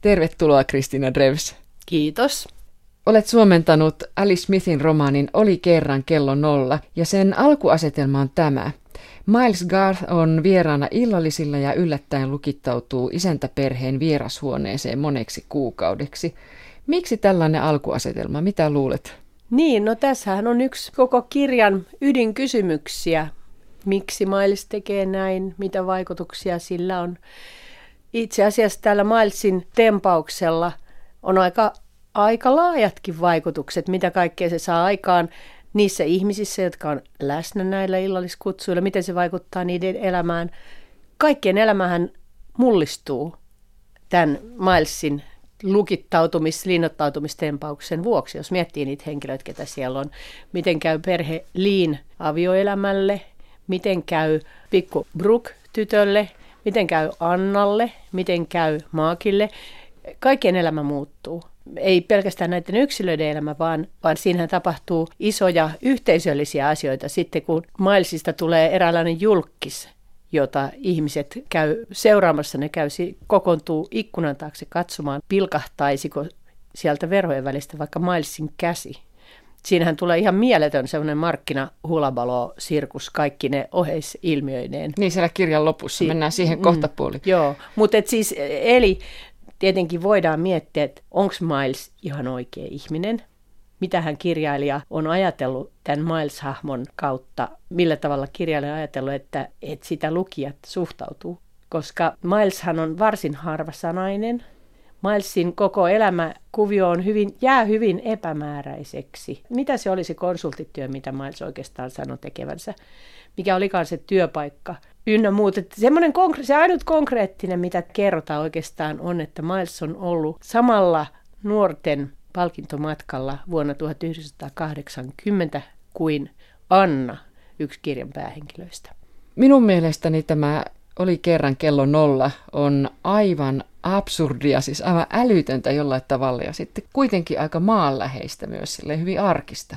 Tervetuloa Kristina Dreves. Kiitos. Olet suomentanut Alice Smithin romaanin Oli kerran kello nolla ja sen alkuasetelma on tämä. Miles Garth on vieraana illallisilla ja yllättäen lukittautuu isäntäperheen vierashuoneeseen moneksi kuukaudeksi. Miksi tällainen alkuasetelma? Mitä luulet? Niin, no tässähän on yksi koko kirjan ydinkysymyksiä. Miksi Miles tekee näin? Mitä vaikutuksia sillä on? Itse asiassa tällä Milesin tempauksella on aika, aika laajatkin vaikutukset, mitä kaikkea se saa aikaan niissä ihmisissä, jotka on läsnä näillä illalliskutsuilla, miten se vaikuttaa niiden elämään. Kaikkien elämähän mullistuu tämän Milesin lukittautumis, linnoittautumistempauksen vuoksi, jos miettii niitä henkilöitä, ketä siellä on. Miten käy perhe Liin avioelämälle, miten käy pikku Brook tytölle, miten käy Annalle, miten käy Maakille. Kaikkien elämä muuttuu. Ei pelkästään näiden yksilöiden elämä, vaan, vaan siinähän tapahtuu isoja yhteisöllisiä asioita sitten, kun Milesista tulee eräänlainen julkis, jota ihmiset käy seuraamassa. Ne käy, kokoontuu ikkunan taakse katsomaan, pilkahtaisiko sieltä verhojen välistä vaikka Milesin käsi. Siinähän tulee ihan mieletön semmoinen markkina sirkus kaikki ne oheisilmiöineen. Niin siellä kirjan lopussa, si- mennään siihen kohta mm, puoli. Joo, mutta siis, eli tietenkin voidaan miettiä, että onko Miles ihan oikea ihminen, mitä hän kirjailija on ajatellut tämän Miles-hahmon kautta, millä tavalla kirjailija on ajatellut, että, että sitä lukijat suhtautuu. Koska Mileshan on varsin harvasanainen. Milesin koko elämäkuvio on hyvin, jää hyvin epämääräiseksi. Mitä se olisi konsulttityö, mitä Miles oikeastaan sanoi tekevänsä? Mikä olikaan se työpaikka? Ynnä muut. Semmoinen konkre- se ainut konkreettinen, mitä kerrotaan oikeastaan, on, että Miles on ollut samalla nuorten palkintomatkalla vuonna 1980 kuin Anna, yksi kirjan päähenkilöistä. Minun mielestäni tämä oli kerran kello nolla on aivan absurdia, siis aivan älytöntä jollain tavalla ja sitten kuitenkin aika maanläheistä myös, sille hyvin arkista.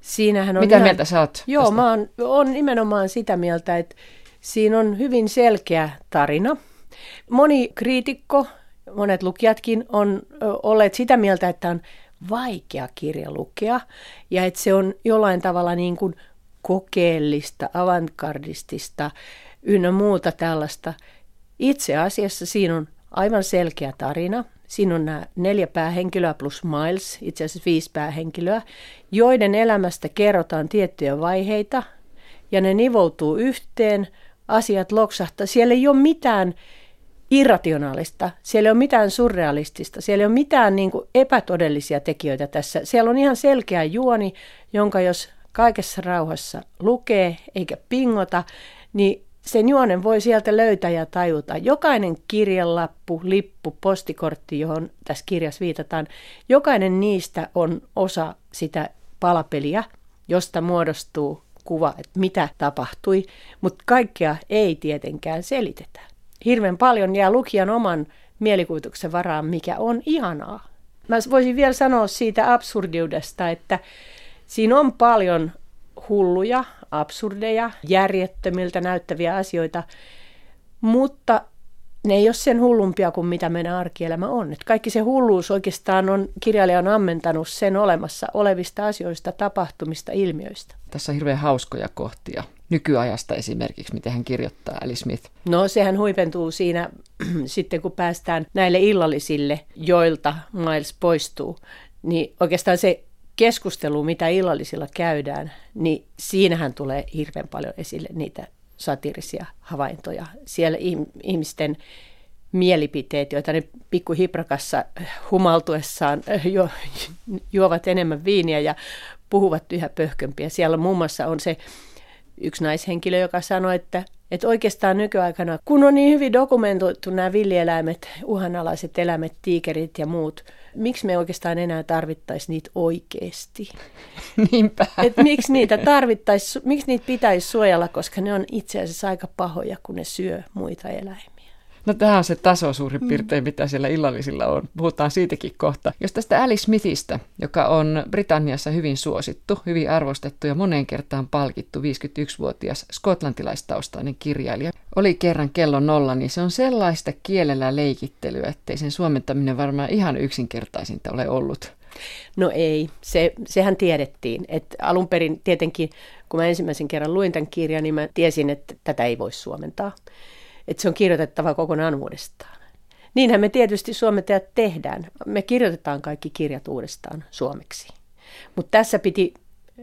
Siinähän on Mitä ihan, mieltä sä oot? Joo, tästä? mä oon, oon nimenomaan sitä mieltä, että siinä on hyvin selkeä tarina. Moni kriitikko monet lukijatkin on olleet sitä mieltä, että on vaikea kirja lukea ja että se on jollain tavalla niin kuin kokeellista, avantgardistista ynnä muuta tällaista. Itse asiassa siinä on aivan selkeä tarina. Siinä on nämä neljä päähenkilöä plus Miles, itse asiassa viisi päähenkilöä, joiden elämästä kerrotaan tiettyjä vaiheita ja ne nivoutuu yhteen, asiat loksahtaa. Siellä ei ole mitään irrationaalista. Siellä ei ole mitään surrealistista. Siellä ei ole mitään niin kuin epätodellisia tekijöitä tässä. Siellä on ihan selkeä juoni, jonka jos kaikessa rauhassa lukee eikä pingota, niin sen juonen voi sieltä löytää ja tajuta. Jokainen kirjanlappu, lippu, postikortti, johon tässä kirjassa viitataan, jokainen niistä on osa sitä palapeliä, josta muodostuu kuva, että mitä tapahtui, mutta kaikkea ei tietenkään selitetä hirveän paljon jää lukijan oman mielikuvituksen varaan, mikä on ihanaa. Mä voisin vielä sanoa siitä absurdiudesta, että siinä on paljon hulluja, absurdeja, järjettömiltä näyttäviä asioita, mutta ne ei ole sen hullumpia kuin mitä meidän arkielämä on. Että kaikki se hulluus oikeastaan on, kirjailija on ammentanut sen olemassa olevista asioista, tapahtumista, ilmiöistä. Tässä on hirveän hauskoja kohtia nykyajasta esimerkiksi, miten hän kirjoittaa Ali Smith? No sehän huipentuu siinä sitten, kun päästään näille illallisille, joilta Miles poistuu. Niin oikeastaan se keskustelu, mitä illallisilla käydään, niin siinähän tulee hirveän paljon esille niitä satirisia havaintoja. Siellä ihmisten mielipiteet, joita ne pikkuhiprakassa humaltuessaan ju- juovat enemmän viiniä ja puhuvat yhä pöhkömpiä. Siellä muun muassa on se yksi naishenkilö, joka sanoi, että, että oikeastaan nykyaikana, kun on niin hyvin dokumentoitu nämä villieläimet, uhanalaiset eläimet, tiikerit ja muut, miksi me oikeastaan enää tarvittaisi niitä oikeasti? Niinpä. Et miksi niitä tarvittaisi, miksi niitä pitäisi suojella, koska ne on itse asiassa aika pahoja, kun ne syö muita eläimiä. No tämä on se taso suurin mm. piirtein, mitä siellä illallisilla on. Puhutaan siitäkin kohta. Jos tästä Alice Smithistä, joka on Britanniassa hyvin suosittu, hyvin arvostettu ja moneen kertaan palkittu 51-vuotias skotlantilaistaustainen kirjailija, oli kerran kello nolla, niin se on sellaista kielellä leikittelyä, ettei sen suomentaminen varmaan ihan yksinkertaisinta ole ollut. No ei, se, sehän tiedettiin. Että alun perin tietenkin, kun mä ensimmäisen kerran luin tämän kirjan, niin mä tiesin, että tätä ei voi suomentaa. Että se on kirjoitettava kokonaan uudestaan. Niinhän me tietysti suomentajat tehdään. Me kirjoitetaan kaikki kirjat uudestaan suomeksi. Mutta tässä piti,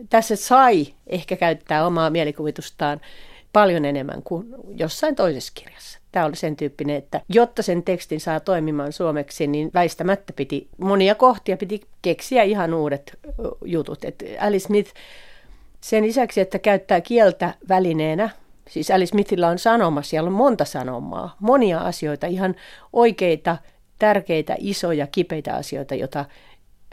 tässä sai ehkä käyttää omaa mielikuvitustaan paljon enemmän kuin jossain toisessa kirjassa. Tämä oli sen tyyppinen, että jotta sen tekstin saa toimimaan suomeksi, niin väistämättä piti, monia kohtia piti keksiä ihan uudet jutut. Et Alice Smith sen lisäksi, että käyttää kieltä välineenä, siis Alice Smithillä on sanoma, siellä on monta sanomaa, monia asioita, ihan oikeita, tärkeitä, isoja, kipeitä asioita, joita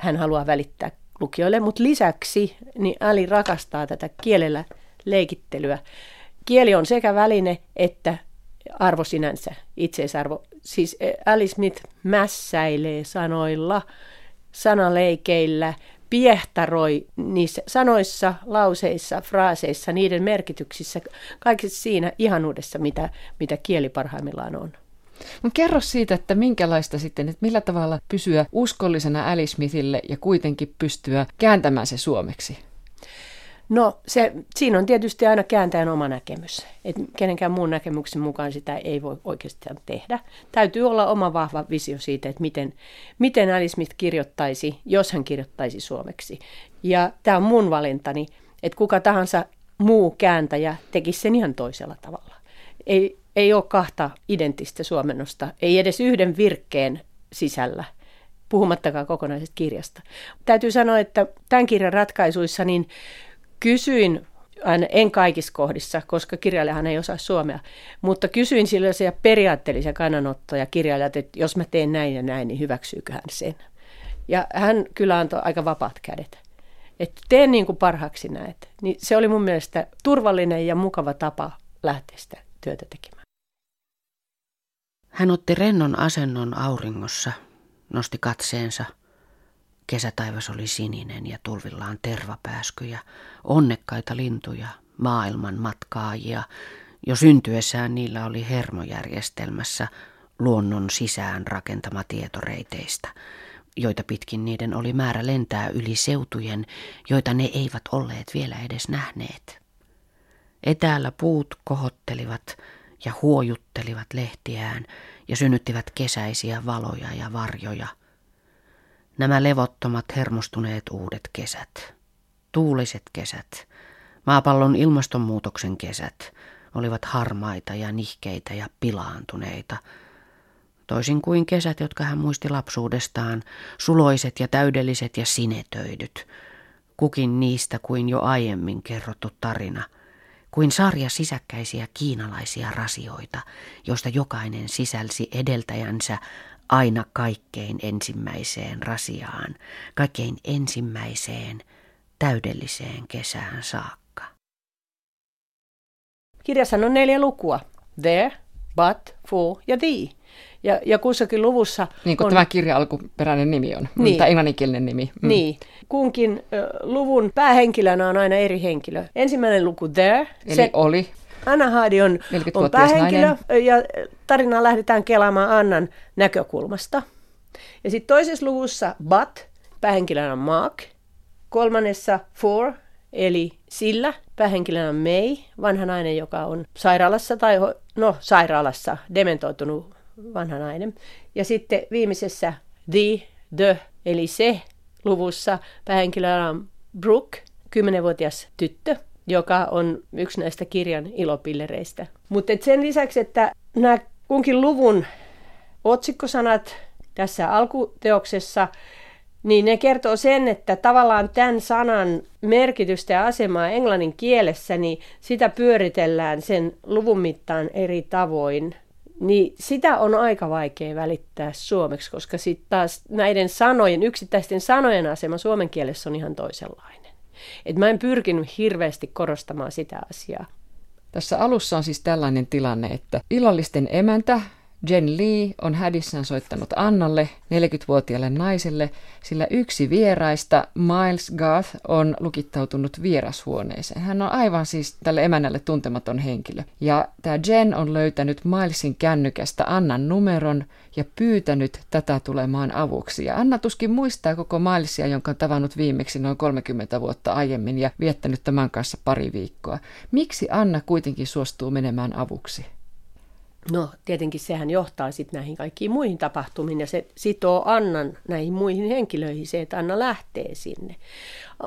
hän haluaa välittää lukijoille. Mutta lisäksi niin Ali rakastaa tätä kielellä leikittelyä. Kieli on sekä väline että arvo sinänsä, itseisarvo. Siis eh, Alice Smith mässäilee sanoilla, sanaleikeillä, piehtaroi niissä sanoissa, lauseissa, fraaseissa, niiden merkityksissä, kaikessa siinä ihanuudessa, mitä, mitä kieli parhaimmillaan on. No kerro siitä, että minkälaista sitten, että millä tavalla pysyä uskollisena Alice Smithille ja kuitenkin pystyä kääntämään se suomeksi? No se, siinä on tietysti aina kääntäjän oma näkemys. Et kenenkään muun näkemyksen mukaan sitä ei voi oikeastaan tehdä. Täytyy olla oma vahva visio siitä, että miten, miten Alice Smith kirjoittaisi, jos hän kirjoittaisi suomeksi. Ja tämä on mun valintani, että kuka tahansa muu kääntäjä tekisi sen ihan toisella tavalla. Ei, ei ole kahta identtistä suomennosta, ei edes yhden virkkeen sisällä puhumattakaan kokonaisesta kirjasta. Täytyy sanoa, että tämän kirjan ratkaisuissa niin kysyin, en kaikissa kohdissa, koska kirjailijahan ei osaa suomea, mutta kysyin sellaisia periaatteellisia kannanottoja kirjailijat, että jos mä teen näin ja näin, niin hyväksyykö hän sen. Ja hän kyllä antoi aika vapaat kädet. Että teen niin kuin parhaaksi näet. Niin se oli mun mielestä turvallinen ja mukava tapa lähteä sitä työtä tekemään. Hän otti rennon asennon auringossa, nosti katseensa – Kesätaivas oli sininen ja tulvillaan tervapääskyjä, onnekkaita lintuja, maailman matkaajia. Jo syntyessään niillä oli hermojärjestelmässä luonnon sisään rakentama tietoreiteistä, joita pitkin niiden oli määrä lentää yli seutujen, joita ne eivät olleet vielä edes nähneet. Etäällä puut kohottelivat ja huojuttelivat lehtiään ja synnyttivät kesäisiä valoja ja varjoja – Nämä levottomat hermostuneet uudet kesät, tuuliset kesät, maapallon ilmastonmuutoksen kesät olivat harmaita ja nihkeitä ja pilaantuneita, toisin kuin kesät, jotka hän muisti lapsuudestaan, suloiset ja täydelliset ja sinetöidyt, kukin niistä kuin jo aiemmin kerrottu tarina, kuin sarja sisäkkäisiä kiinalaisia rasioita, joista jokainen sisälsi edeltäjänsä aina kaikkein ensimmäiseen rasiaan, kaikkein ensimmäiseen täydelliseen kesään saakka. Kirjassa on neljä lukua. There, but, for ja thee. Ja, ja kussakin luvussa Niin kuin on... tämä kirja alkuperäinen nimi on, niin. tai englanninkielinen nimi. Mm. Niin. Kunkin ö, luvun päähenkilönä on aina eri henkilö. Ensimmäinen luku there. Eli se, oli. Anna Haadi on, on päähenkilö nainen. ja tarinaa lähdetään kelaamaan Annan näkökulmasta. Ja sitten toisessa luvussa But, päähenkilönä on Mark. Kolmannessa For, eli sillä, päähenkilönä on May, vanha nainen, joka on sairaalassa tai no sairaalassa, dementoitunut vanha nainen. Ja sitten viimeisessä The, The, eli se luvussa päähenkilönä on Brooke, kymmenenvuotias tyttö, joka on yksi näistä kirjan ilopillereistä. Mutta sen lisäksi, että nämä kunkin luvun otsikkosanat tässä alkuteoksessa, niin ne kertoo sen, että tavallaan tämän sanan merkitystä ja asemaa englannin kielessä, niin sitä pyöritellään sen luvun mittaan eri tavoin. Niin sitä on aika vaikea välittää suomeksi, koska sitten taas näiden sanojen, yksittäisten sanojen asema suomen kielessä on ihan toisenlainen. Et mä en pyrkinyt hirveästi korostamaan sitä asiaa. Tässä alussa on siis tällainen tilanne, että illallisten emäntä Jen Lee on hädissään soittanut Annalle, 40-vuotiaalle naiselle, sillä yksi vieraista, Miles Garth, on lukittautunut vierashuoneeseen. Hän on aivan siis tälle emännälle tuntematon henkilö. Ja tämä Jen on löytänyt Milesin kännykästä Annan numeron ja pyytänyt tätä tulemaan avuksi. Ja Anna tuskin muistaa koko Milesia, jonka on tavannut viimeksi noin 30 vuotta aiemmin ja viettänyt tämän kanssa pari viikkoa. Miksi Anna kuitenkin suostuu menemään avuksi? No tietenkin sehän johtaa sitten näihin kaikkiin muihin tapahtumiin ja se sitoo Annan näihin muihin henkilöihin se, että Anna lähtee sinne.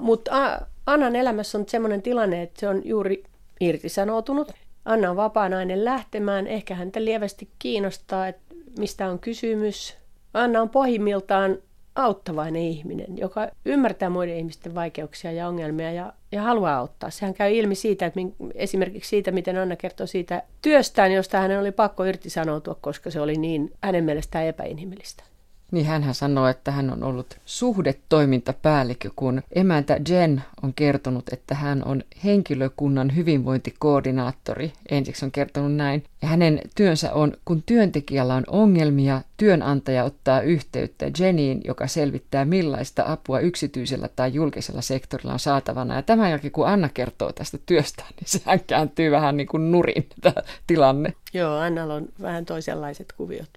Mutta Annan elämässä on sellainen tilanne, että se on juuri irtisanoutunut. Anna on vapaa nainen lähtemään, ehkä häntä lievästi kiinnostaa, että mistä on kysymys. Anna on pohjimmiltaan auttavainen ihminen, joka ymmärtää muiden ihmisten vaikeuksia ja ongelmia ja, ja haluaa auttaa. Sehän käy ilmi siitä, että min, esimerkiksi siitä, miten Anna kertoo siitä työstään, josta hänen oli pakko irtisanoutua, koska se oli niin hänen mielestään epäinhimillistä. Niin hän sanoo, että hän on ollut suhdetoimintapäällikkö, kun emäntä Jen on kertonut, että hän on henkilökunnan hyvinvointikoordinaattori. Ensiksi on kertonut näin. Ja hänen työnsä on, kun työntekijällä on ongelmia, työnantaja ottaa yhteyttä Jeniin, joka selvittää millaista apua yksityisellä tai julkisella sektorilla on saatavana. Ja tämän jälkeen, kun Anna kertoo tästä työstä, niin sehän kääntyy vähän niin kuin nurin tämä tilanne. Joo, Annalla on vähän toisenlaiset kuviot.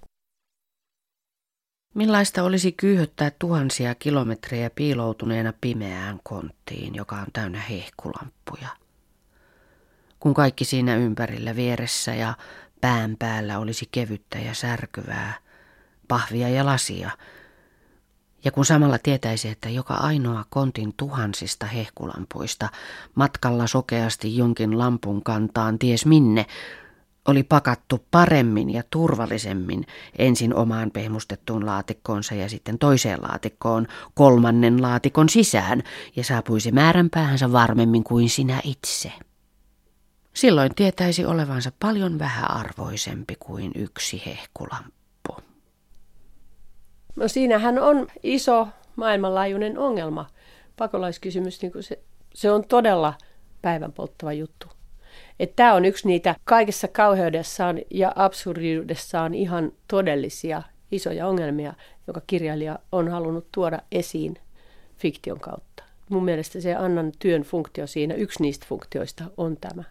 Millaista olisi kyyhöttää tuhansia kilometrejä piiloutuneena pimeään konttiin, joka on täynnä hehkulamppuja? Kun kaikki siinä ympärillä vieressä ja pään päällä olisi kevyttä ja särkyvää, pahvia ja lasia, ja kun samalla tietäisi, että joka ainoa kontin tuhansista hehkulampuista matkalla sokeasti jonkin lampun kantaan ties minne, oli pakattu paremmin ja turvallisemmin ensin omaan pehmustettuun laatikkoonsa ja sitten toiseen laatikkoon kolmannen laatikon sisään ja saapuisi määränpäähänsä varmemmin kuin sinä itse. Silloin tietäisi olevansa paljon vähäarvoisempi kuin yksi hehkulamppu. No siinähän on iso maailmanlaajuinen ongelma. Pakolaiskysymys, niin se, se on todella päivän polttava juttu. Että tämä on yksi niitä kaikessa kauheudessaan ja absurdiudessaan ihan todellisia isoja ongelmia, joka kirjailija on halunnut tuoda esiin fiktion kautta. Mun mielestä se Annan työn funktio siinä, yksi niistä funktioista on tämä.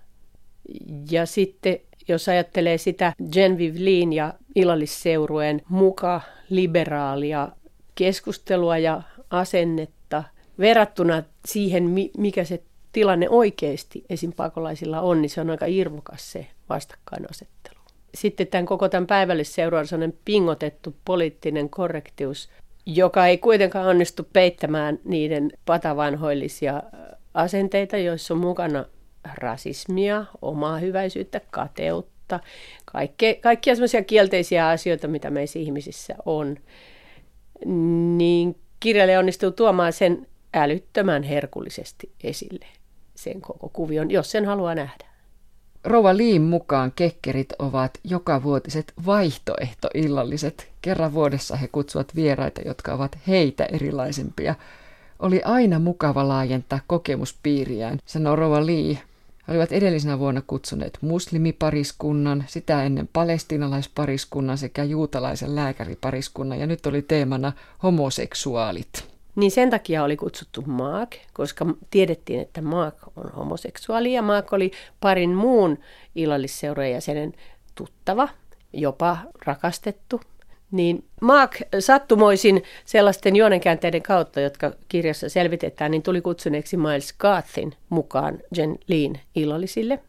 Ja sitten jos ajattelee sitä Genevieve Leen ja illallisseurueen muka liberaalia keskustelua ja asennetta verrattuna siihen, mikä se tilanne oikeasti esim. pakolaisilla on, niin se on aika irvokas se vastakkainasettelu. Sitten tämän koko tämän päivällisseuraan sellainen pingotettu poliittinen korrektius, joka ei kuitenkaan onnistu peittämään niiden patavanhoillisia asenteita, joissa on mukana rasismia, omaa hyväisyyttä, kateutta, kaikkea, kaikkia sellaisia kielteisiä asioita, mitä meissä ihmisissä on, niin kirjailija onnistuu tuomaan sen älyttömän herkullisesti esille sen koko kuvion, jos sen haluaa nähdä. Rova Liin mukaan kekkerit ovat jokavuotiset vaihtoehtoillalliset. Kerran vuodessa he kutsuvat vieraita, jotka ovat heitä erilaisempia. Oli aina mukava laajentaa kokemuspiiriään, sanoo Rova Lee. He olivat edellisenä vuonna kutsuneet muslimipariskunnan, sitä ennen palestinalaispariskunnan sekä juutalaisen lääkäripariskunnan ja nyt oli teemana homoseksuaalit. Niin sen takia oli kutsuttu Maak, koska tiedettiin, että Maak on homoseksuaali ja Maak oli parin muun illallisseurojen jäsenen tuttava, jopa rakastettu. Niin Maak sattumoisin sellaisten juonenkäänteiden kautta, jotka kirjassa selvitetään, niin tuli kutsuneeksi Miles Garthin mukaan Jen Leen illallisille.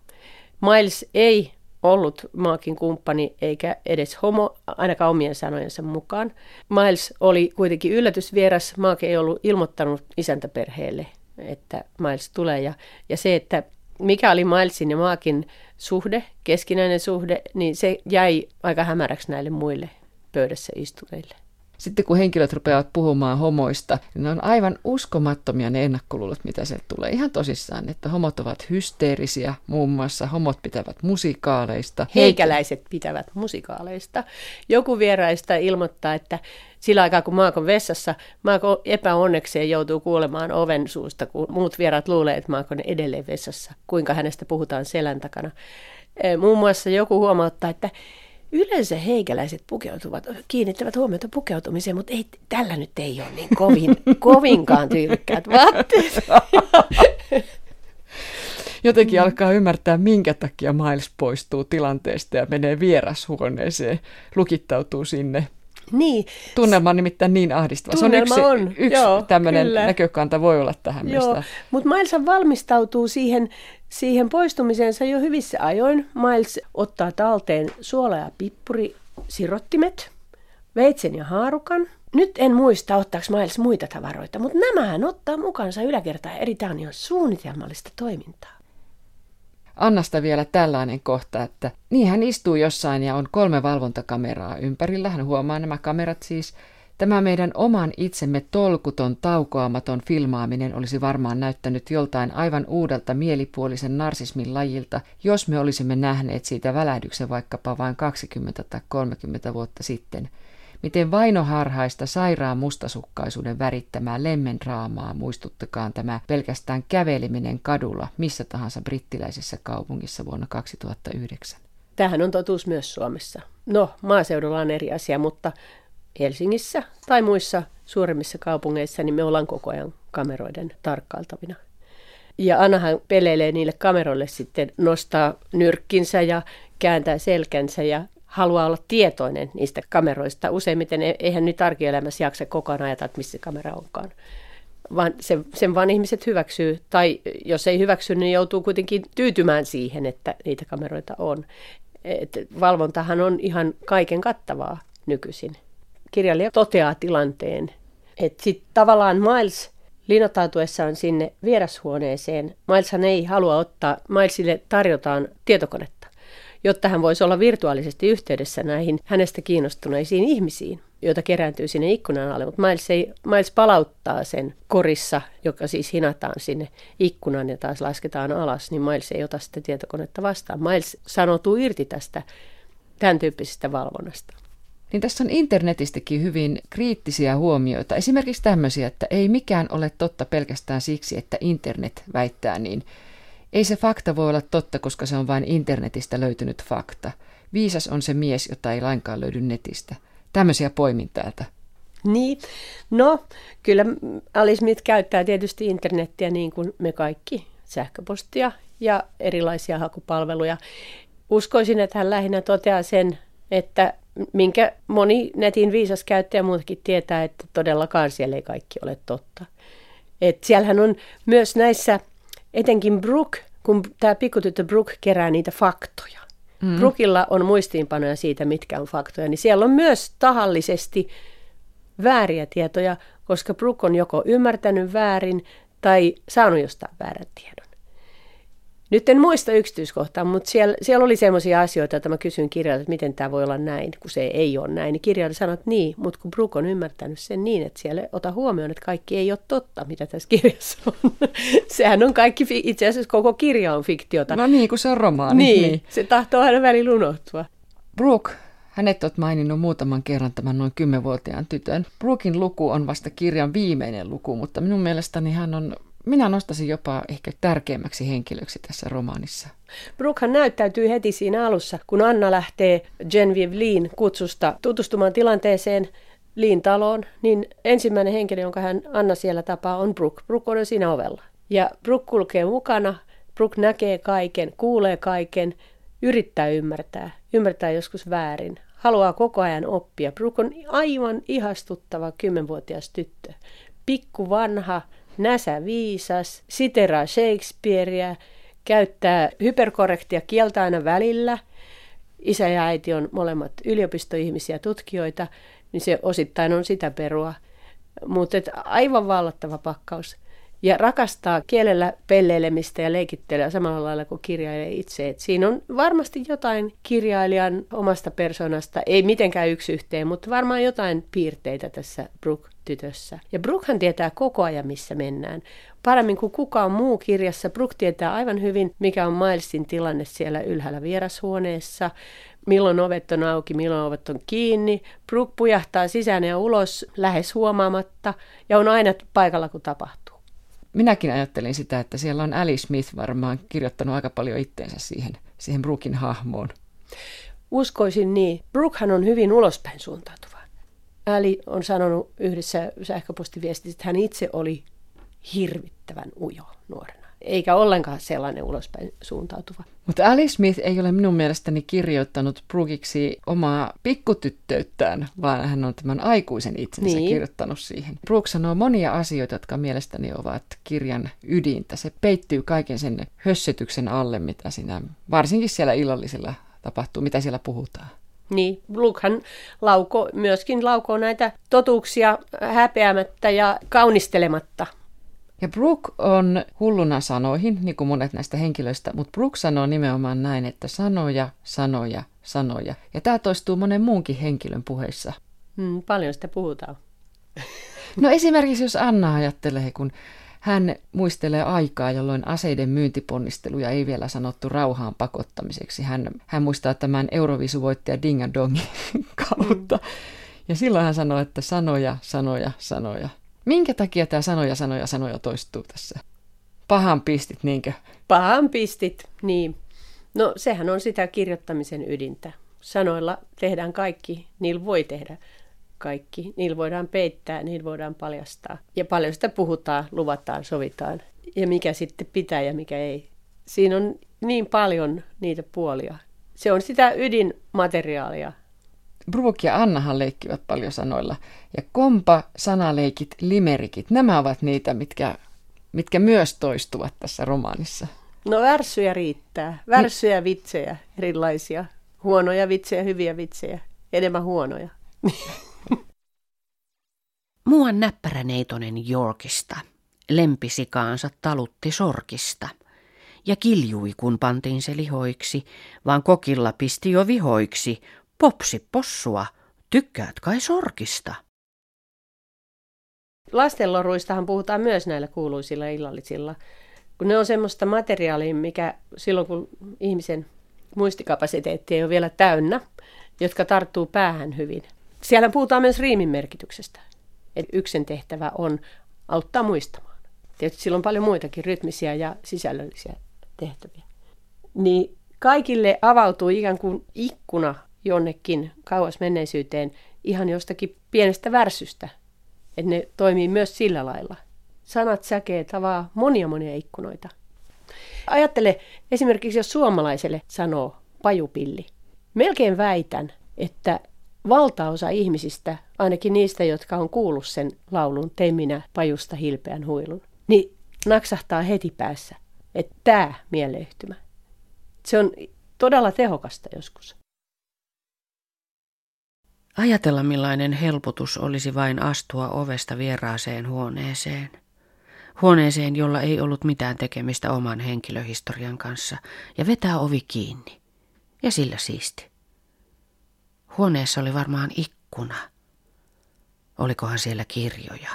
Miles ei ollut Maakin kumppani eikä edes homo, ainakaan omien sanojensa mukaan. Miles oli kuitenkin yllätysvieras. Maak ei ollut ilmoittanut isäntäperheelle, että Miles tulee. Ja, ja se, että mikä oli Milesin ja Maakin suhde, keskinäinen suhde, niin se jäi aika hämäräksi näille muille pöydässä istuneille. Sitten kun henkilöt rupeavat puhumaan homoista, niin ne on aivan uskomattomia ne ennakkoluulot, mitä se tulee. Ihan tosissaan, että homot ovat hysteerisiä, muun muassa homot pitävät musikaaleista. Heikäläiset pitävät musikaaleista. Joku vieraista ilmoittaa, että sillä aikaa kun Maako vessassa, Maako epäonnekseen joutuu kuulemaan oven suusta, kun muut vieraat luulee, että Maako edelleen vessassa, kuinka hänestä puhutaan selän takana. Muun muassa joku huomauttaa, että Yleensä heikäläiset pukeutuvat, kiinnittävät huomiota pukeutumiseen, mutta ei, tällä nyt ei ole niin kovin, kovinkaan tyylikkäät vaatteet. Jotenkin mm. alkaa ymmärtää, minkä takia Miles poistuu tilanteesta ja menee vierashuoneeseen, lukittautuu sinne. Niin. Tunnelma on nimittäin niin ahdistava. Tunnelma se on yksi, on. yksi Joo, tämmöinen kyllä. näkökanta voi olla tähän. Joo, mutta Miles valmistautuu siihen, siihen poistumiseensa jo hyvissä ajoin. Miles ottaa talteen suola- ja pippuri sirottimet, veitsen ja haarukan. Nyt en muista, ottaako Miles muita tavaroita, mutta nämä hän ottaa mukaansa yläkertaan. Tämä on suunnitelmallista toimintaa. Annasta vielä tällainen kohta, että niin hän istuu jossain ja on kolme valvontakameraa ympärillä. Hän huomaa nämä kamerat siis. Tämä meidän oman itsemme tolkuton, taukoamaton filmaaminen olisi varmaan näyttänyt joltain aivan uudelta mielipuolisen narsismin lajilta, jos me olisimme nähneet siitä välähdyksen vaikkapa vain 20 tai 30 vuotta sitten. Miten vainoharhaista sairaan mustasukkaisuuden värittämää lemmendraamaa muistuttakaan tämä pelkästään käveleminen kadulla missä tahansa brittiläisessä kaupungissa vuonna 2009. Tähän on totuus myös Suomessa. No, maaseudulla on eri asia, mutta Helsingissä tai muissa suuremmissa kaupungeissa niin me ollaan koko ajan kameroiden tarkkailtavina. Ja Annahan peleilee niille kameroille sitten, nostaa nyrkkinsä ja kääntää selkänsä ja haluaa olla tietoinen niistä kameroista. Useimmiten e- eihän nyt arkielämässä jaksa koko ajan ajatella, että missä kamera onkaan. Vaan sen, sen vaan ihmiset hyväksyy, tai jos ei hyväksy, niin joutuu kuitenkin tyytymään siihen, että niitä kameroita on. Et valvontahan on ihan kaiken kattavaa nykyisin. Kirjailija toteaa tilanteen, että sitten tavallaan Miles linnoittautuessaan sinne vierashuoneeseen, Mileshan ei halua ottaa, Milesille tarjotaan tietokonetta jotta hän voisi olla virtuaalisesti yhteydessä näihin hänestä kiinnostuneisiin ihmisiin, joita kerääntyy sinne ikkunan alle. Mutta Miles, ei, Miles palauttaa sen korissa, joka siis hinataan sinne ikkunan ja taas lasketaan alas, niin Miles ei ota sitä tietokonetta vastaan. Miles sanoutuu irti tästä tämän tyyppisestä valvonnasta. Niin tässä on internetistäkin hyvin kriittisiä huomioita. Esimerkiksi tämmöisiä, että ei mikään ole totta pelkästään siksi, että internet väittää niin. Ei se fakta voi olla totta, koska se on vain internetistä löytynyt fakta. Viisas on se mies, jota ei lainkaan löydy netistä. Tämmöisiä poimin täältä. Niin, no kyllä Alice Smith käyttää tietysti internettiä niin kuin me kaikki, sähköpostia ja erilaisia hakupalveluja. Uskoisin, että hän lähinnä toteaa sen, että minkä moni netin viisas käyttäjä muutakin tietää, että todellakaan siellä ei kaikki ole totta. Et siellähän on myös näissä etenkin Brooke, kun tämä pikkutyttö Brooke kerää niitä faktoja. Mm. Brookilla on muistiinpanoja siitä, mitkä on faktoja, niin siellä on myös tahallisesti vääriä tietoja, koska Brooke on joko ymmärtänyt väärin tai saanut jostain väärän tiedon. Nyt en muista yksityiskohtaa, mutta siellä, siellä oli sellaisia asioita, että mä kysyin kirjailijalta, että miten tämä voi olla näin, kun se ei ole näin. Niin kirjailija sanoi, että niin, mutta kun Brooke on ymmärtänyt sen niin, että siellä ota huomioon, että kaikki ei ole totta, mitä tässä kirjassa on. Sehän on kaikki, itse asiassa koko kirja on fiktiota. No niin, kun se on romaani. Niin, niin. se tahtoo aina välillä unohtua. Brooke, hänet olet maininnut muutaman kerran tämän noin kymmenvuotiaan tytön. Brookin luku on vasta kirjan viimeinen luku, mutta minun mielestäni hän on minä nostaisin jopa ehkä tärkeimmäksi henkilöksi tässä romaanissa. Brookehan näyttäytyy heti siinä alussa, kun Anna lähtee Genevieve Leen kutsusta tutustumaan tilanteeseen Leen taloon, niin ensimmäinen henkilö, jonka hän Anna siellä tapaa, on Brooke. Brooke on siinä ovella. Ja Brooke kulkee mukana, Brooke näkee kaiken, kuulee kaiken, yrittää ymmärtää, ymmärtää joskus väärin, haluaa koko ajan oppia. Brooke on aivan ihastuttava kymmenvuotias tyttö. Pikku vanha, näsä viisas, siteraa Shakespearea, käyttää hyperkorrektia kieltä aina välillä. Isä ja äiti on molemmat yliopistoihmisiä, tutkijoita, niin se osittain on sitä perua. Mutta aivan vallattava pakkaus. Ja rakastaa kielellä pelleilemistä ja leikittelyä samalla lailla kuin kirjailija itse. Et siinä on varmasti jotain kirjailijan omasta persoonasta, ei mitenkään yksi yhteen, mutta varmaan jotain piirteitä tässä Brooke tytössä. Ja Brookhan tietää koko ajan, missä mennään. Paremmin kuin kukaan muu kirjassa, Brook tietää aivan hyvin, mikä on Milesin tilanne siellä ylhäällä vierashuoneessa, milloin ovet on auki, milloin ovet on kiinni. Brook pujahtaa sisään ja ulos lähes huomaamatta ja on aina paikalla, kun tapahtuu. Minäkin ajattelin sitä, että siellä on Ali Smith varmaan kirjoittanut aika paljon itteensä siihen, siihen Brookin hahmoon. Uskoisin niin. Brookehan on hyvin ulospäin suuntautuva. Ali on sanonut yhdessä sähköpostiviestissä, että hän itse oli hirvittävän ujo nuorena eikä ollenkaan sellainen ulospäin suuntautuva. Mutta Ali Smith ei ole minun mielestäni kirjoittanut Brookiksi omaa pikkutyttöyttään, vaan hän on tämän aikuisen itsensä niin. kirjoittanut siihen. Brooke sanoo monia asioita, jotka mielestäni ovat kirjan ydintä. Se peittyy kaiken sen hössytyksen alle, mitä siinä, varsinkin siellä illallisilla tapahtuu, mitä siellä puhutaan. Niin, Lukehan lauko, myöskin laukoo näitä totuuksia häpeämättä ja kaunistelematta. Ja Brooke on hulluna sanoihin, niin kuin monet näistä henkilöistä, mutta Brooke sanoo nimenomaan näin, että sanoja, sanoja, sanoja. Ja tämä toistuu monen muunkin henkilön puheissa. Hmm, paljon sitä puhutaan. No esimerkiksi jos Anna ajattelee, kun hän muistelee aikaa, jolloin aseiden myyntiponnisteluja ei vielä sanottu rauhaan pakottamiseksi. Hän, hän muistaa tämän Eurovisuvoittaja Dinga Dongin kautta. Mm. Ja silloin hän sanoi, että sanoja, sanoja, sanoja. Minkä takia tämä sanoja, sanoja, sanoja toistuu tässä? Pahan pistit, niinkö? Pahan pistit, niin. No sehän on sitä kirjoittamisen ydintä. Sanoilla tehdään kaikki, niillä voi tehdä kaikki. Niillä voidaan peittää, niillä voidaan paljastaa. Ja paljon sitä puhutaan, luvataan, sovitaan. Ja mikä sitten pitää ja mikä ei. Siinä on niin paljon niitä puolia. Se on sitä ydinmateriaalia, Brooke ja Annahan leikkivät paljon sanoilla. Ja kompa, sanaleikit, limerikit, nämä ovat niitä, mitkä, mitkä myös toistuvat tässä romaanissa. No värssyjä riittää. Värssyjä, niin. vitsejä, erilaisia. Huonoja vitsejä, hyviä vitsejä. Enemmän huonoja. Muuan näppäräneitonen Yorkista. Lempisikaansa talutti sorkista. Ja kiljui, kun pantiin se lihoiksi, vaan kokilla pisti jo vihoiksi, Popsi possua, tykkäät kai sorkista? Lastenloruistahan puhutaan myös näillä kuuluisilla illallisilla, kun ne on semmoista materiaalia, mikä silloin kun ihmisen muistikapasiteetti ei ole vielä täynnä, jotka tarttuu päähän hyvin. Siellä puhutaan myös riimin merkityksestä. Et yksen tehtävä on auttaa muistamaan. Tietysti sillä on paljon muitakin rytmisiä ja sisällöllisiä tehtäviä. Niin kaikille avautuu ikään kuin ikkuna jonnekin kauas menneisyyteen ihan jostakin pienestä värsystä. Että ne toimii myös sillä lailla. Sanat säkee tavaa monia monia ikkunoita. Ajattele esimerkiksi, jos suomalaiselle sanoo pajupilli. Melkein väitän, että valtaosa ihmisistä, ainakin niistä, jotka on kuullut sen laulun Temminä pajusta hilpeän huilun, niin naksahtaa heti päässä, että tämä mieleyhtymä. Se on todella tehokasta joskus. Ajatella millainen helpotus olisi vain astua ovesta vieraaseen huoneeseen. Huoneeseen, jolla ei ollut mitään tekemistä oman henkilöhistorian kanssa, ja vetää ovi kiinni. Ja sillä siisti. Huoneessa oli varmaan ikkuna. Olikohan siellä kirjoja?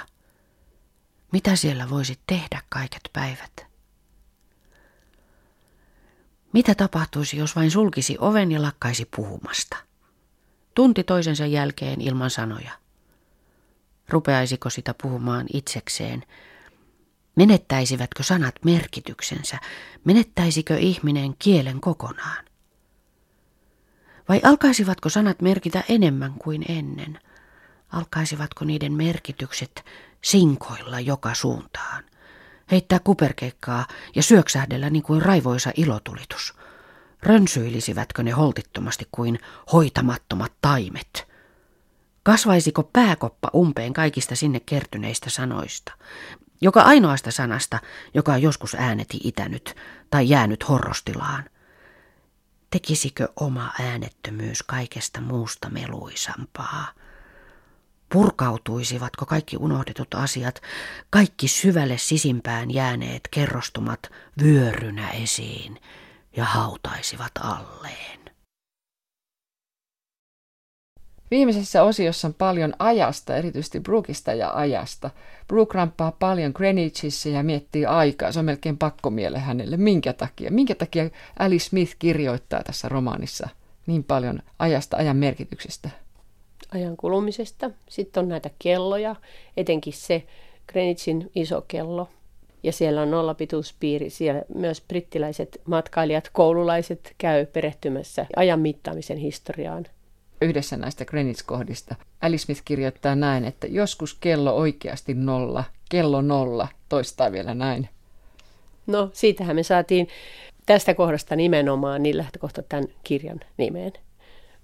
Mitä siellä voisi tehdä kaiket päivät? Mitä tapahtuisi, jos vain sulkisi oven ja lakkaisi puhumasta? Tunti toisensa jälkeen ilman sanoja. Rupeaisiko sitä puhumaan itsekseen? Menettäisivätkö sanat merkityksensä? Menettäisikö ihminen kielen kokonaan? Vai alkaisivatko sanat merkitä enemmän kuin ennen? Alkaisivatko niiden merkitykset sinkoilla joka suuntaan? Heittää kuperkeikkaa ja syöksähdellä niin kuin raivoisa ilotulitus – Rönsyilisivätkö ne holtittomasti kuin hoitamattomat taimet? Kasvaisiko pääkoppa umpeen kaikista sinne kertyneistä sanoista? Joka ainoasta sanasta, joka on joskus ääneti itänyt tai jäänyt horrostilaan. Tekisikö oma äänettömyys kaikesta muusta meluisampaa? Purkautuisivatko kaikki unohdetut asiat, kaikki syvälle sisimpään jääneet kerrostumat vyörynä esiin – ja hautaisivat alleen. Viimeisessä osiossa on paljon ajasta, erityisesti Brookista ja ajasta. Brooke ramppaa paljon Greenwichissä ja miettii aikaa. Se on melkein pakkomiele hänelle. Minkä takia? Minkä takia Alice Smith kirjoittaa tässä romaanissa niin paljon ajasta, ajan merkityksestä? Ajan kulumisesta. Sitten on näitä kelloja, etenkin se Greenwichin iso kello. Ja siellä on nollapituuspiiri. Siellä myös brittiläiset matkailijat, koululaiset käy perehtymässä ajan mittaamisen historiaan. Yhdessä näistä Greenwich-kohdista Alice Smith kirjoittaa näin, että joskus kello oikeasti nolla, kello nolla, toistaa vielä näin. No, siitähän me saatiin tästä kohdasta nimenomaan niin lähtökohta tämän kirjan nimeen,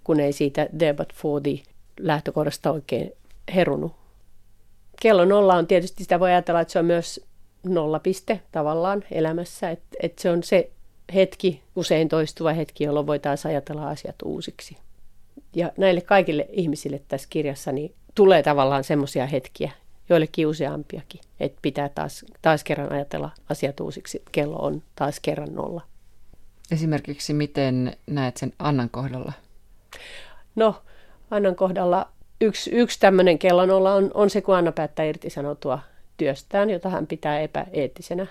kun ei siitä Debut for the lähtökohdasta oikein herunut. Kello nolla on tietysti, sitä voi ajatella, että se on myös nollapiste tavallaan elämässä, että, että se on se hetki, usein toistuva hetki, jolloin voitaisiin ajatella asiat uusiksi. Ja näille kaikille ihmisille tässä kirjassa niin tulee tavallaan semmoisia hetkiä, joillekin useampiakin, että pitää taas, taas kerran ajatella asiat uusiksi. Kello on taas kerran nolla. Esimerkiksi miten näet sen Annan kohdalla? No, Annan kohdalla yksi, yksi tämmöinen kellon olla on, on se, kun Anna päättää irtisanoutua työstään, jota hän pitää epäeettisenä.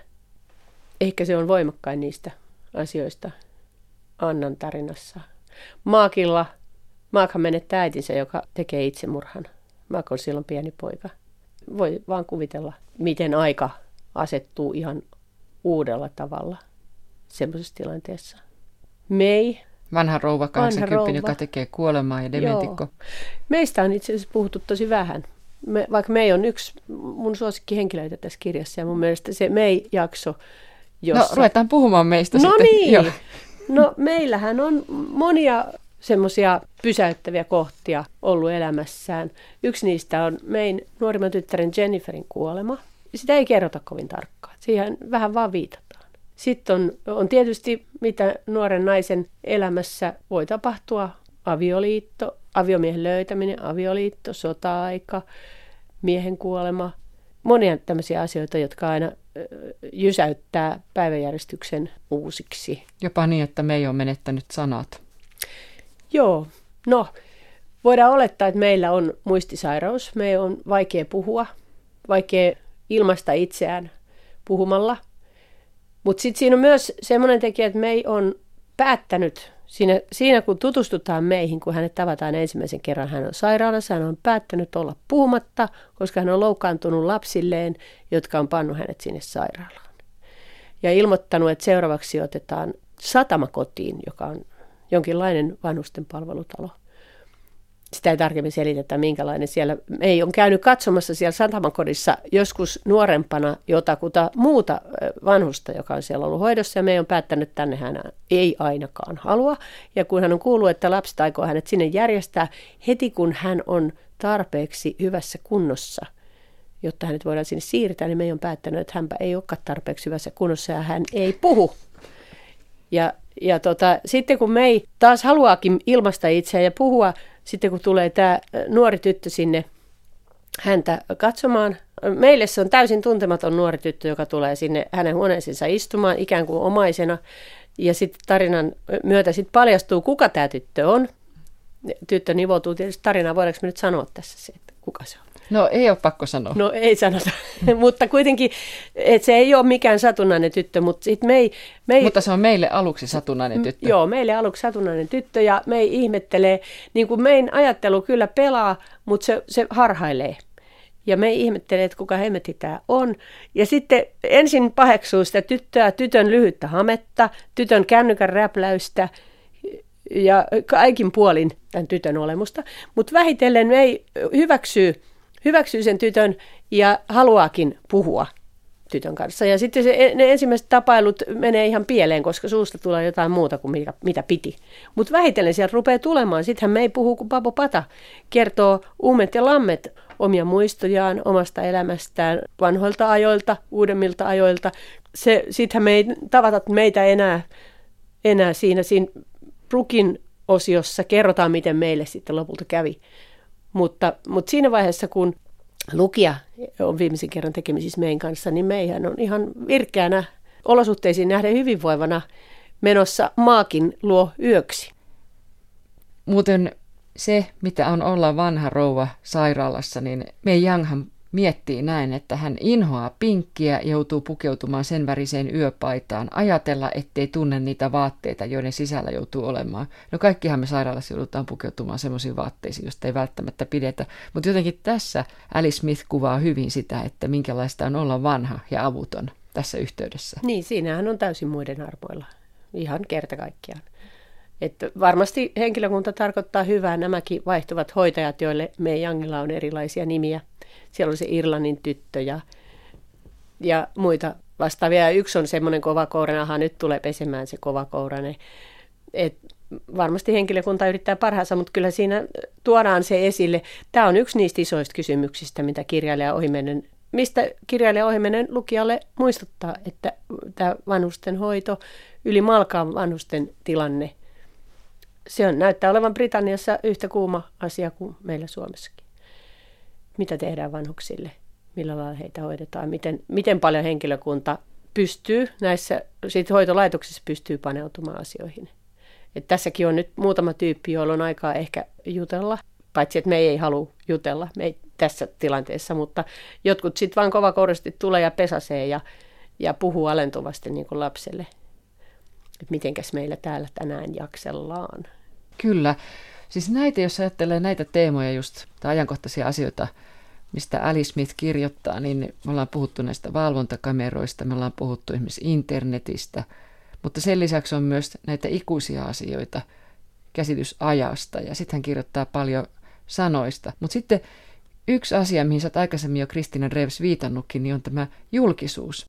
Ehkä se on voimakkain niistä asioista Annan tarinassa. Maakilla, Maakhan menettää äitinsä, joka tekee itsemurhan. Maak on silloin pieni poika. Voi vaan kuvitella, miten aika asettuu ihan uudella tavalla semmoisessa tilanteessa. Mei Vanha rouva 80, rouva. joka tekee kuolemaa ja dementikko. Joo. Meistä on itse asiassa puhuttu tosi vähän. Me, vaikka Mei on yksi mun suosikkihenkilöitä tässä kirjassa ja mun mielestä se Mei-jakso, jossa... No ruvetaan puhumaan meistä no sitten. niin, Joo. no meillähän on monia semmoisia pysäyttäviä kohtia ollut elämässään. Yksi niistä on mein nuorimman tyttären Jenniferin kuolema. Sitä ei kerrota kovin tarkkaan. Siihen vähän vaan viitataan. Sitten on, on tietysti, mitä nuoren naisen elämässä voi tapahtua. Avioliitto, aviomiehen löytäminen, avioliitto, sota-aika, miehen kuolema. Monia tämmöisiä asioita, jotka aina jysäyttää päiväjärjestyksen uusiksi. Jopa niin, että me ei ole menettänyt sanat. Joo, no voidaan olettaa, että meillä on muistisairaus. Me on vaikea puhua, vaikea ilmaista itseään puhumalla – mutta sitten siinä on myös semmoinen tekijä, että me on päättänyt, siinä, siinä kun tutustutaan meihin, kun hänet tavataan ensimmäisen kerran, hän on sairaalassa, hän on päättänyt olla puhumatta, koska hän on loukkaantunut lapsilleen, jotka on pannut hänet sinne sairaalaan. Ja ilmoittanut, että seuraavaksi otetaan satamakotiin, joka on jonkinlainen vanhusten palvelutalo sitä ei tarkemmin selitetä, minkälainen siellä. Ei on käynyt katsomassa siellä Santamakodissa joskus nuorempana jotakuta muuta vanhusta, joka on siellä ollut hoidossa, ja me on päättänyt, että tänne hän ei ainakaan halua. Ja kun hän on kuullut, että lapset aikoo hänet sinne järjestää, heti kun hän on tarpeeksi hyvässä kunnossa, jotta hänet voidaan sinne siirtää, niin me on päättänyt, että hänpä ei olekaan tarpeeksi hyvässä kunnossa ja hän ei puhu. Ja, ja tota, sitten kun me ei taas haluaakin ilmaista itseään ja puhua sitten kun tulee tämä nuori tyttö sinne häntä katsomaan, meille se on täysin tuntematon nuori tyttö, joka tulee sinne hänen huoneeseensa istumaan ikään kuin omaisena. Ja sitten tarinan myötä sitten paljastuu, kuka tämä tyttö on. Tyttö nivoutuu tietysti tarinaan. Voidaanko me nyt sanoa tässä se, että kuka se on? No ei ole pakko sanoa. No ei sanota, mutta kuitenkin, että se ei ole mikään satunnainen tyttö, mutta sit me ei, me ei... Mutta se on meille aluksi satunnainen tyttö. Joo, meille aluksi satunnainen tyttö ja me ei ihmettelee, niin kuin meidän ajattelu kyllä pelaa, mutta se, se harhailee. Ja me ei ihmettele, että kuka hemmetti tämä on. Ja sitten ensin paheksuu sitä tyttöä, tytön lyhyttä hametta, tytön kännykän räpläystä ja kaikin puolin tämän tytön olemusta. Mutta vähitellen me ei hyväksyy hyväksyy sen tytön ja haluaakin puhua tytön kanssa. Ja sitten se, ne ensimmäiset tapailut menee ihan pieleen, koska suusta tulee jotain muuta kuin mitä, mitä piti. Mutta vähitellen sieltä rupeaa tulemaan. Sittenhän me ei puhu, kun Papo Pata kertoo Uumet ja Lammet omia muistojaan omasta elämästään vanhoilta ajoilta, uudemmilta ajoilta. Sittenhän me ei tavata meitä enää, enää siinä, siinä Brukin osiossa kerrotaan, miten meille sitten lopulta kävi. Mutta, mutta siinä vaiheessa, kun lukija on viimeisen kerran tekemisissä meidän kanssa, niin meihän on ihan virkeänä olosuhteisiin nähden hyvinvoivana menossa maakin luo yöksi. Muuten se, mitä on olla vanha rouva sairaalassa, niin me Younghan Miettii näin, että hän inhoaa pinkkiä, joutuu pukeutumaan sen väriseen yöpaitaan, ajatella, ettei tunne niitä vaatteita, joiden sisällä joutuu olemaan. No kaikkihan me sairaalassa joudutaan pukeutumaan semmoisiin vaatteisiin, joista ei välttämättä pidetä. Mutta jotenkin tässä Alice Smith kuvaa hyvin sitä, että minkälaista on olla vanha ja avuton. tässä yhteydessä. Niin, siinähän on täysin muiden arvoilla. Ihan kerta kaikkiaan. Että varmasti henkilökunta tarkoittaa hyvää nämäkin vaihtuvat hoitajat, joille me Jangilla on erilaisia nimiä. Siellä on se Irlannin tyttö ja, ja muita vastaavia. Yksi on semmoinen kovakouranahan, nyt tulee pesemään se kovakourane. Et varmasti henkilökunta yrittää parhaansa, mutta kyllä siinä tuodaan se esille. Tämä on yksi niistä isoista kysymyksistä, mitä kirjailija ohimennen, mistä kirjailija ohimennen lukijalle muistuttaa, että tämä vanhusten hoito, yli malkaan vanhusten tilanne, se on, näyttää olevan Britanniassa yhtä kuuma asia kuin meillä Suomessakin. Mitä tehdään vanhuksille? Millä lailla heitä hoidetaan? Miten, miten paljon henkilökunta pystyy näissä, sit hoitolaitoksissa pystyy paneutumaan asioihin? Et tässäkin on nyt muutama tyyppi, joilla on aikaa ehkä jutella, paitsi että me ei halua jutella me ei tässä tilanteessa, mutta jotkut sitten vaan kovakourisesti tulee ja pesasee ja, ja puhuu alentuvasti niin kuin lapselle, että mitenkäs meillä täällä tänään jaksellaan. Kyllä. Siis näitä, jos ajattelee näitä teemoja just, tai ajankohtaisia asioita, mistä Alice Smith kirjoittaa, niin me ollaan puhuttu näistä valvontakameroista, me ollaan puhuttu esimerkiksi internetistä – mutta sen lisäksi on myös näitä ikuisia asioita, käsitys ajasta ja sitten hän kirjoittaa paljon sanoista. Mutta sitten yksi asia, mihin sä oot aikaisemmin jo Kristina Revs viitannutkin, niin on tämä julkisuus.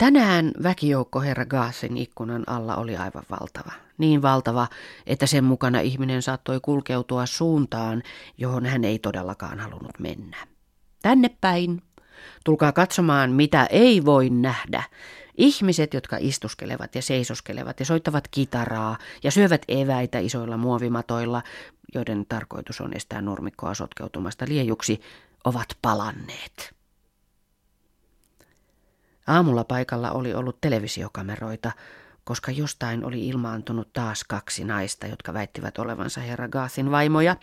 Tänään väkijoukko herra Gaasin ikkunan alla oli aivan valtava. Niin valtava, että sen mukana ihminen saattoi kulkeutua suuntaan, johon hän ei todellakaan halunnut mennä. Tänne päin. Tulkaa katsomaan, mitä ei voi nähdä. Ihmiset, jotka istuskelevat ja seisoskelevat ja soittavat kitaraa ja syövät eväitä isoilla muovimatoilla, joiden tarkoitus on estää nurmikkoa sotkeutumasta liejuksi, ovat palanneet. Aamulla paikalla oli ollut televisiokameroita, koska jostain oli ilmaantunut taas kaksi naista, jotka väittivät olevansa herra Gaathin vaimoja,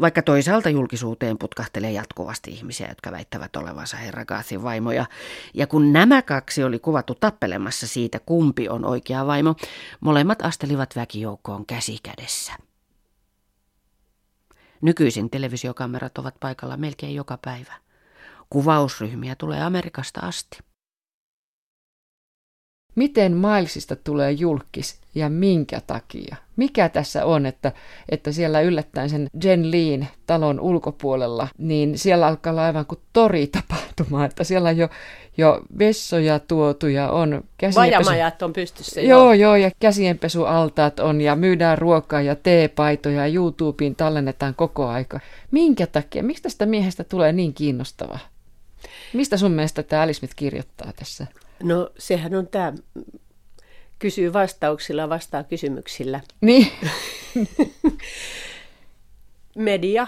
vaikka toisaalta julkisuuteen putkahtelee jatkuvasti ihmisiä, jotka väittävät olevansa herra Gaathin vaimoja. Ja kun nämä kaksi oli kuvattu tappelemassa siitä, kumpi on oikea vaimo, molemmat astelivat väkijoukkoon käsi kädessä. Nykyisin televisiokamerat ovat paikalla melkein joka päivä. Kuvausryhmiä tulee Amerikasta asti. Miten Milesista tulee julkis ja minkä takia? Mikä tässä on, että, että siellä yllättäen sen Jen Leen talon ulkopuolella, niin siellä alkaa olla aivan kuin tori tapahtuma, että siellä on jo, jo vessoja tuotu ja on käsienpesu... Vajamajat on pystyssä. Joo, joo, joo, ja käsienpesualtaat on ja myydään ruokaa ja teepaitoja ja YouTubeen tallennetaan koko aika. Minkä takia? Miksi tästä miehestä tulee niin kiinnostava? Mistä sun mielestä tämä Alice kirjoittaa tässä? No sehän on tämä, kysyy vastauksilla, vastaa kysymyksillä. Niin. Media.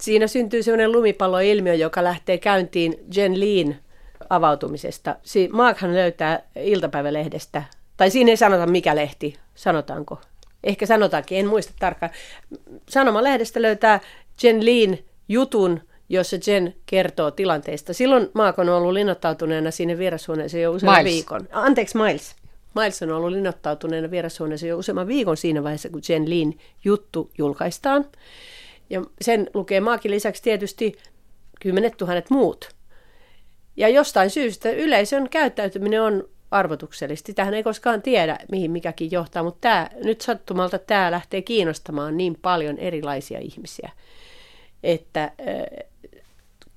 Siinä syntyy sellainen lumipalloilmiö, joka lähtee käyntiin Jen Leen avautumisesta. Markhan löytää iltapäivälehdestä, tai siinä ei sanota mikä lehti, sanotaanko. Ehkä sanotaankin, en muista tarkkaan. Sanomalehdestä löytää Jen Leen jutun jossa Jen kertoo tilanteesta. Silloin Maakon on ollut linnoittautuneena sinne vierashuoneeseen jo useamman Miles. viikon. Anteeksi, Miles. Miles on ollut linnoittautuneena vierashuoneeseen jo useamman viikon siinä vaiheessa, kun Jen Lin juttu julkaistaan. Ja sen lukee Maakin lisäksi tietysti kymmenet tuhannet muut. Ja jostain syystä yleisön käyttäytyminen on arvotuksellisesti. Tähän ei koskaan tiedä, mihin mikäkin johtaa, mutta tämä, nyt sattumalta tämä lähtee kiinnostamaan niin paljon erilaisia ihmisiä, että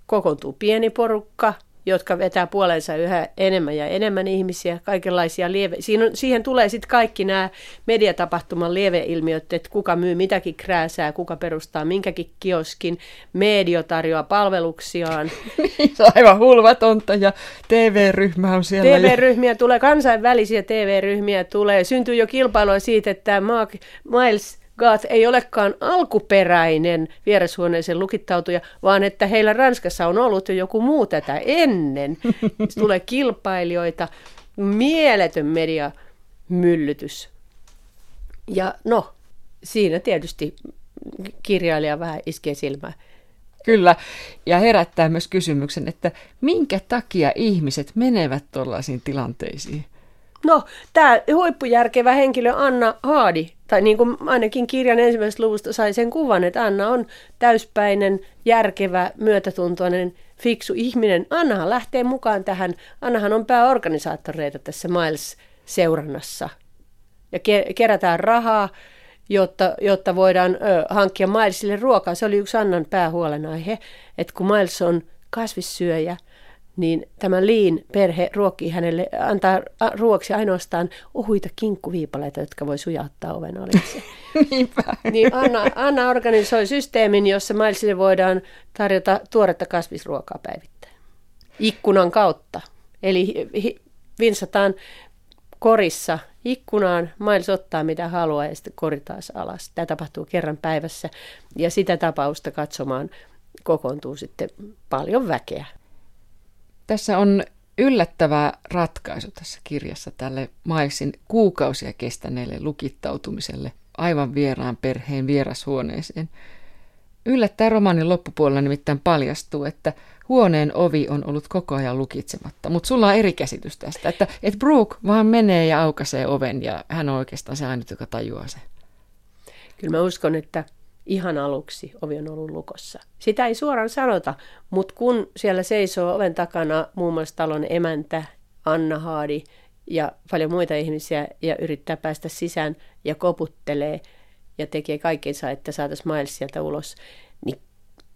kokoontuu pieni porukka, jotka vetää puoleensa yhä enemmän ja enemmän ihmisiä, kaikenlaisia lieve... Siinä on, siihen tulee sitten kaikki nämä mediatapahtuman lieveilmiöt, että kuka myy mitäkin krääsää, kuka perustaa minkäkin kioskin, medio tarjoaa palveluksiaan. niin, se on aivan hulvatonta ja TV-ryhmä on siellä. TV-ryhmiä tulee, kansainvälisiä TV-ryhmiä tulee, syntyy jo kilpailua siitä, että Mark Miles Gath ei olekaan alkuperäinen vierashuoneeseen lukittautuja, vaan että heillä Ranskassa on ollut jo joku muu tätä ennen. Tulee kilpailijoita, mieletön mediamyllytys. Ja no, siinä tietysti kirjailija vähän iskee silmään. Kyllä, ja herättää myös kysymyksen, että minkä takia ihmiset menevät tuollaisiin tilanteisiin? No, tämä huippujärkevä henkilö Anna Haadi tai niin kuin ainakin kirjan ensimmäisestä luvusta sai sen kuvan, että Anna on täyspäinen, järkevä, myötätuntoinen, fiksu ihminen. Annahan lähtee mukaan tähän. Annahan on pääorganisaattoreita tässä Miles-seurannassa. Ja kerätään rahaa, jotta, jotta voidaan ö, hankkia Milesille ruokaa. Se oli yksi Annan päähuolenaihe, että kun Miles on kasvissyöjä – niin tämä Liin perhe ruokkii hänelle, antaa ruoksi ainoastaan ohuita kinkkuviipaleita, jotka voi sujauttaa oven alitse. Niinpä. Niin Anna, Anna organisoi systeemin, jossa Mailsille voidaan tarjota tuoretta kasvisruokaa päivittäin. Ikkunan kautta. Eli vinsataan korissa ikkunaan, Miles ottaa mitä haluaa ja sitten kori taas alas. Tämä tapahtuu kerran päivässä ja sitä tapausta katsomaan kokoontuu sitten paljon väkeä. Tässä on yllättävä ratkaisu tässä kirjassa tälle Maisin kuukausia kestäneelle lukittautumiselle aivan vieraan perheen vierashuoneeseen. Yllättäen romanin loppupuolella nimittäin paljastuu, että huoneen ovi on ollut koko ajan lukitsematta. Mutta sulla on eri käsitys tästä, että, että Brooke vaan menee ja aukaisee oven ja hän on oikeastaan se ainut, joka tajuaa se. Kyllä mä uskon, että ihan aluksi ovi on ollut lukossa. Sitä ei suoraan sanota, mutta kun siellä seisoo oven takana muun muassa talon emäntä, Anna Haadi ja paljon muita ihmisiä ja yrittää päästä sisään ja koputtelee ja tekee kaikkensa, että saataisiin Miles sieltä ulos, niin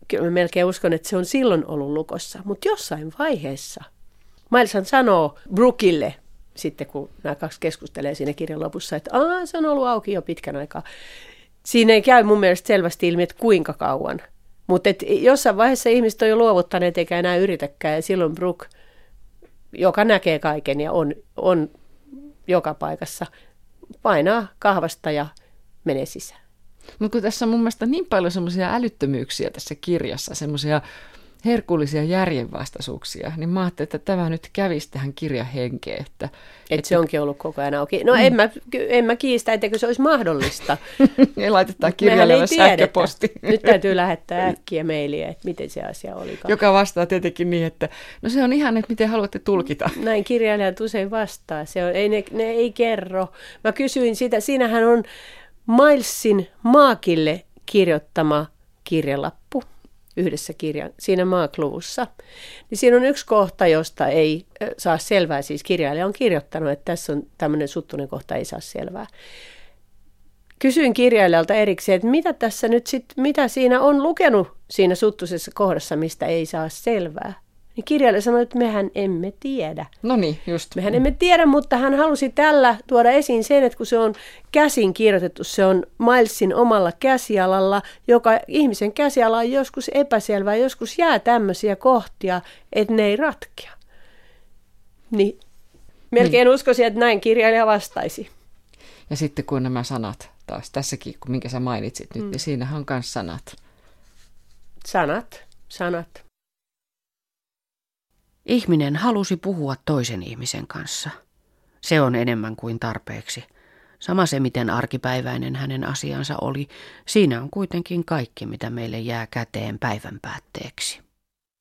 kyllä mä melkein uskon, että se on silloin ollut lukossa. Mutta jossain vaiheessa Mileshan sanoo Brookille, sitten kun nämä kaksi keskustelee siinä kirjan lopussa, että Aa, se on ollut auki jo pitkän aikaa siinä ei käy mun mielestä selvästi ilmi, että kuinka kauan. Mutta jossain vaiheessa ihmiset on jo luovuttaneet eikä enää yritäkään. Ja silloin Brook, joka näkee kaiken ja on, on joka paikassa, painaa kahvasta ja menee sisään. Mutta kun tässä on mun mielestä niin paljon semmoisia älyttömyyksiä tässä kirjassa, semmoisia herkullisia järjenvastaisuuksia, niin mä ajattelin, että tämä nyt kävisi tähän kirjan henkeen. Että, Et että se onkin ollut koko ajan auki. No mm. en, mä, en mä kiistä, etteikö se olisi mahdollista. ei laitetaan kirjailijalle sähköposti. nyt täytyy lähettää äkkiä mailia, että miten se asia oli. Joka vastaa tietenkin niin, että no se on ihan, että miten haluatte tulkita. Näin kirjailijat usein vastaa. Se on, ei, ne, ne ei kerro. Mä kysyin sitä, siinähän on Milesin Maakille kirjoittama kirjalappu yhdessä kirjan, siinä maakluvussa. Niin siinä on yksi kohta, josta ei saa selvää, siis kirjailija on kirjoittanut, että tässä on tämmöinen suttunen kohta, ei saa selvää. Kysyin kirjailijalta erikseen, että mitä tässä nyt sit, mitä siinä on lukenut siinä suttusessa kohdassa, mistä ei saa selvää. Niin kirjailija sanoi, että mehän emme tiedä. No niin, just. Mehän emme tiedä, mutta hän halusi tällä tuoda esiin sen, että kun se on käsin kirjoitettu, se on Milesin omalla käsialalla, joka ihmisen käsiala on joskus epäselvää, joskus jää tämmöisiä kohtia, että ne ei ratkea. Niin melkein niin. uskoisin, että näin kirjailija vastaisi. Ja sitten kun nämä sanat taas, tässäkin, kun minkä sä mainitsit nyt, mm. niin siinähän on myös sanat. Sanat, sanat. Ihminen halusi puhua toisen ihmisen kanssa. Se on enemmän kuin tarpeeksi. Sama se, miten arkipäiväinen hänen asiansa oli, siinä on kuitenkin kaikki, mitä meille jää käteen päivän päätteeksi.